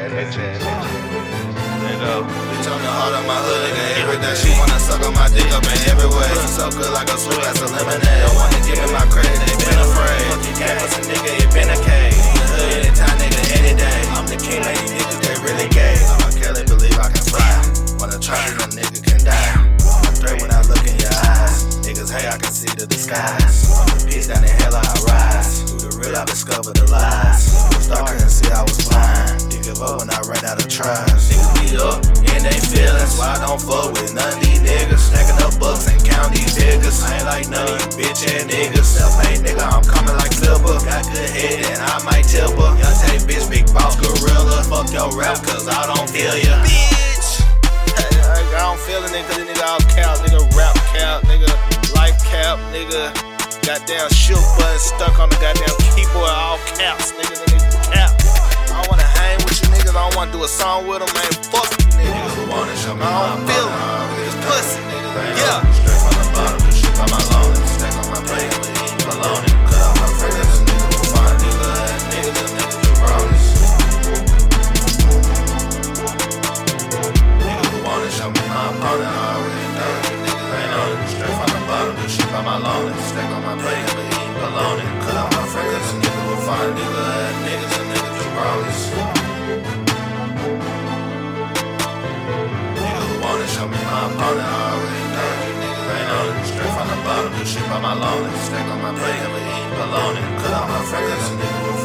sad bitches. Nigga. Bitch on uh, the heart of my hood, nigga. Every day she wanna suck on my dick up in every way. So good like a sweet glass of lemonade. Don't wanna give me my credit, they been afraid. Fucking campus a nigga, it been a cave. The hood, anytime, nigga, any day. I'm the king, lady niggas, they really gay. I'm a Kelly, believe I can fly. Wanna try a nigga can die. I'm a when I look in your eyes. Niggas, hey, I can see the disguise. I'm the beast down in hell, I rise. Through the real, I discovered the lies. Start couldn't see I was blind. You give up when I ran out of tries. Niggas be up in they feelings. Why I don't fuck with none of these niggas? Stacking up bucks and count these niggas. I ain't like none of you bitch ass niggas. Self made nigga, I'm coming like Flipper. Got good head and I might tip her. Young Tay bitch, big boss gorilla. Fuck your rap, cause I don't feel ya. Bitch! I, I don't feel it, nigga. This nigga all cap, nigga rap cap, nigga life cap, nigga. Goddamn shoot button stuck on the goddamn keyboard, all caps, nigga. The nigga cap. I wanna hang with you niggas, I don't wanna do a song with them, man. Fuck you niggas. I don't feel show me my opponent, I already know you niggas ain't on it. Straight from the bottom, do shit by my lonely. Stack on my plate, but eat bologna. Cut out my friends, this nigga will